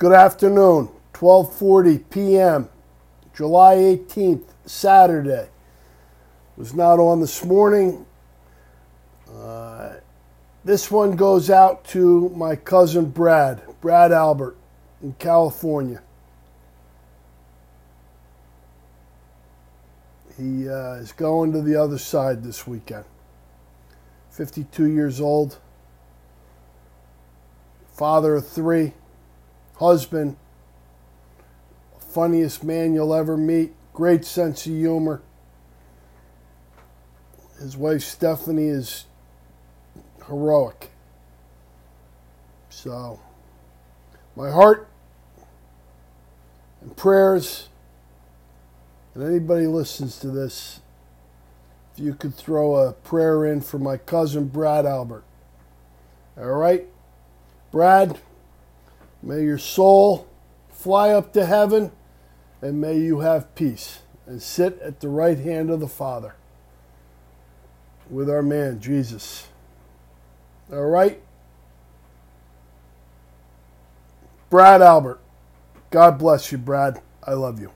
Good afternoon, 12:40 p.m. July 18th, Saturday. Was not on this morning. Uh, this one goes out to my cousin Brad, Brad Albert in California. He uh, is going to the other side this weekend. 52 years old, father of three, husband, funniest man you'll ever meet, great sense of humor. His wife Stephanie is heroic. So, my heart and prayers, and anybody listens to this, if you could throw a prayer in for my cousin Brad Albert. All right? Brad, may your soul fly up to heaven and may you have peace and sit at the right hand of the Father with our man, Jesus. All right? Brad Albert. God bless you, Brad. I love you.